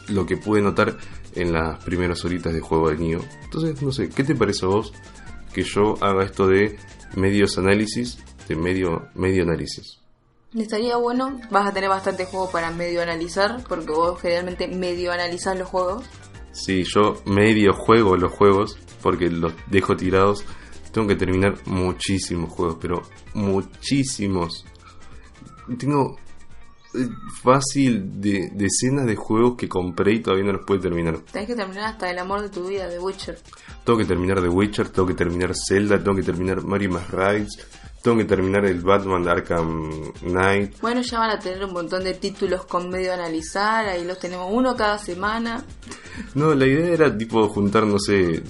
lo que pude notar en las primeras horitas de juego de Nio. Entonces, no sé, ¿qué te parece a vos que yo haga esto de medios análisis, de medio, medio análisis? Estaría bueno, vas a tener bastante juego para medio analizar, porque vos generalmente medio analizás los juegos. Si yo medio juego los juegos, porque los dejo tirados, tengo que terminar muchísimos juegos, pero muchísimos. Tengo eh, fácil de decenas de juegos que compré y todavía no los puedo terminar. Tenés que terminar hasta el amor de tu vida de Witcher. Tengo que terminar The Witcher, tengo que terminar Zelda, tengo que terminar Mario más Rabbids, tengo que terminar el Batman Arkham Knight. Bueno, ya van a tener un montón de títulos con medio analizar, ahí los tenemos uno cada semana. No, la idea era tipo juntar, no sé,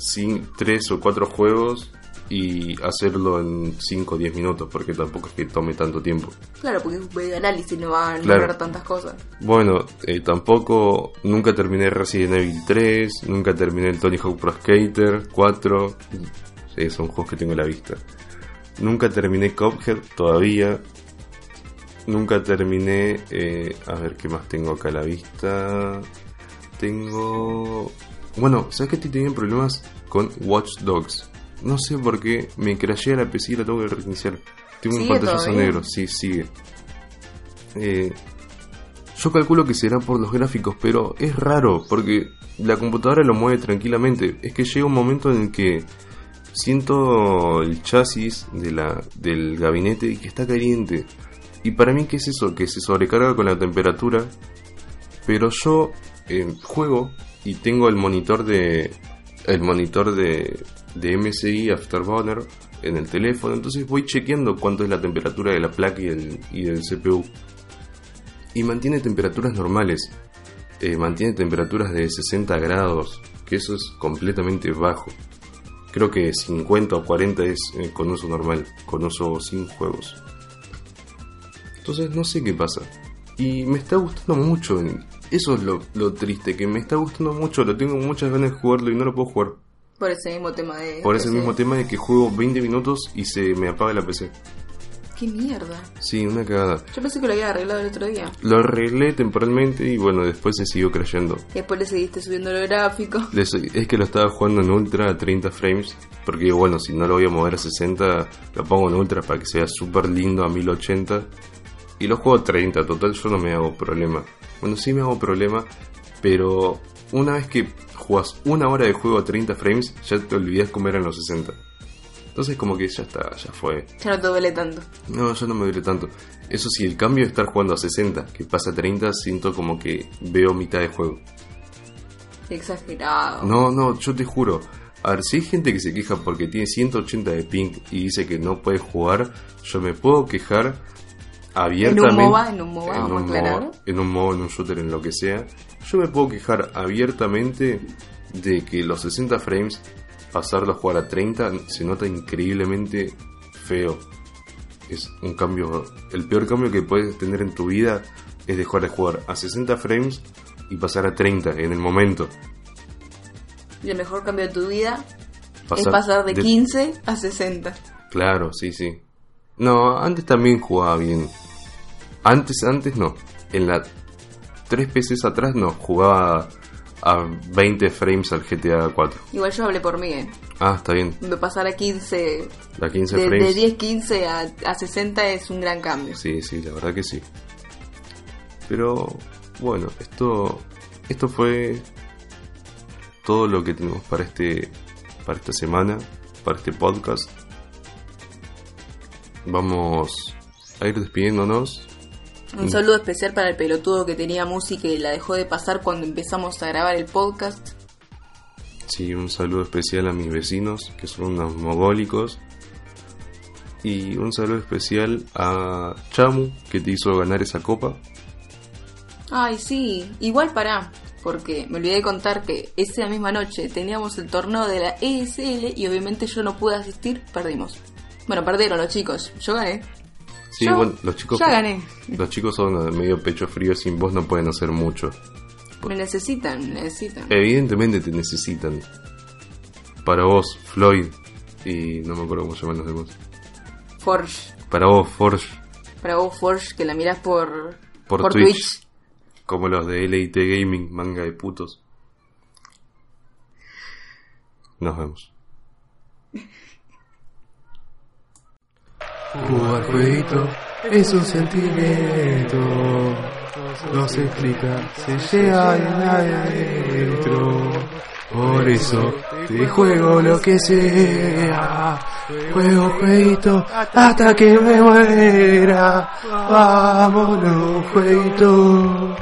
tres o cuatro juegos y hacerlo en 5 o 10 minutos, porque tampoco es que tome tanto tiempo. Claro, porque es un medio análisis, no van a Claro. tantas cosas. Bueno, eh, tampoco, nunca terminé Resident Evil 3, nunca terminé el Tony Hawk Pro Skater 4, sí, son juegos que tengo a la vista. Nunca terminé Cuphead todavía. Nunca terminé, eh, a ver qué más tengo acá a la vista. Tengo... Bueno, ¿sabes que estoy teniendo problemas con Watch Dogs? No sé por qué me crashea la PC y la tengo que reiniciar. Tengo un ¿Sigue pantallazo negro, sí, sigue. Eh, yo calculo que será por los gráficos, pero es raro porque la computadora lo mueve tranquilamente. Es que llega un momento en el que siento el chasis de la, del gabinete y que está caliente. Y para mí, ¿qué es eso? Que se sobrecarga con la temperatura. Pero yo eh, juego y tengo el monitor de. El monitor de, de MSI Afterburner en el teléfono. Entonces voy chequeando cuánto es la temperatura de la placa y, el, y del CPU. Y mantiene temperaturas normales. Eh, mantiene temperaturas de 60 grados. Que eso es completamente bajo. Creo que 50 o 40 es eh, con uso normal. Con uso sin juegos. Entonces no sé qué pasa. Y me está gustando mucho. Eso es lo, lo triste, que me está gustando mucho. Lo tengo muchas ganas de jugarlo y no lo puedo jugar. Por ese mismo tema de... Por ese PC. mismo tema de que juego 20 minutos y se me apaga la PC. Qué mierda. Sí, una cagada. Yo pensé que lo había arreglado el otro día. Lo arreglé temporalmente y bueno, después se siguió creyendo. Después le seguiste subiendo los gráficos. *laughs* Les- Es que lo estaba jugando en ultra a 30 frames. Porque bueno, si no lo voy a mover a 60, lo pongo en ultra para que sea súper lindo a 1080. Y lo juego a 30, total yo no me hago problema. Bueno, sí me hago problema, pero una vez que jugas una hora de juego a 30 frames, ya te olvidas cómo eran los 60. Entonces como que ya está, ya fue. Ya no te duele tanto. No, yo no me duele tanto. Eso sí, el cambio de estar jugando a 60, que pasa a 30, siento como que veo mitad de juego. Exagerado. No, no, yo te juro. A ver, si hay gente que se queja porque tiene 180 de ping y dice que no puede jugar, yo me puedo quejar abiertamente. MOBA, en un MOBA, en vamos a un aclarar. MOBA, en un MOBA, en un shooter, en lo que sea. Yo me puedo quejar abiertamente de que los 60 frames, pasarlo a jugar a 30, se nota increíblemente feo. Es un cambio, el peor cambio que puedes tener en tu vida es dejar de jugar a 60 frames y pasar a 30 en el momento. Y el mejor cambio de tu vida es Pasar de 15 a 60. Claro, sí, sí. No, antes también jugaba bien. Antes, antes no. En la tres PCs atrás no, jugaba a 20 frames al GTA 4. Igual yo hablé por mí, ¿eh? Ah, está bien. De pasar a 15, La 15 de, de frames. 10, 15 a, a 60 es un gran cambio. Sí, sí, la verdad que sí. Pero bueno, esto esto fue todo lo que tenemos para este para esta semana, para este podcast. Vamos a ir despidiéndonos. Un saludo especial para el pelotudo que tenía música y la dejó de pasar cuando empezamos a grabar el podcast. Sí, un saludo especial a mis vecinos, que son unos mogólicos. Y un saludo especial a Chamu, que te hizo ganar esa copa. Ay, sí, igual pará, porque me olvidé de contar que esa misma noche teníamos el torneo de la ESL y obviamente yo no pude asistir, perdimos. Bueno, perdieron los chicos, yo gané. Sí, Yo bueno, los chicos. ya gané. Los chicos son medio pecho frío, sin vos no pueden hacer mucho. Me necesitan, me necesitan. Evidentemente te necesitan. Para vos, Floyd. Y no me acuerdo cómo se llaman los demás. Forge, Para vos, Forge. para vos Forge, que la mirás por, Por, Twitch. Como los de LIT Gaming, manga de putos. Nos vemos. *laughs* Jugar jueguito es un sentimiento, no se explica, se llega en adentro. Por eso te juego lo que sea, juego jueguito hasta que me muera. Vámonos, jueguito.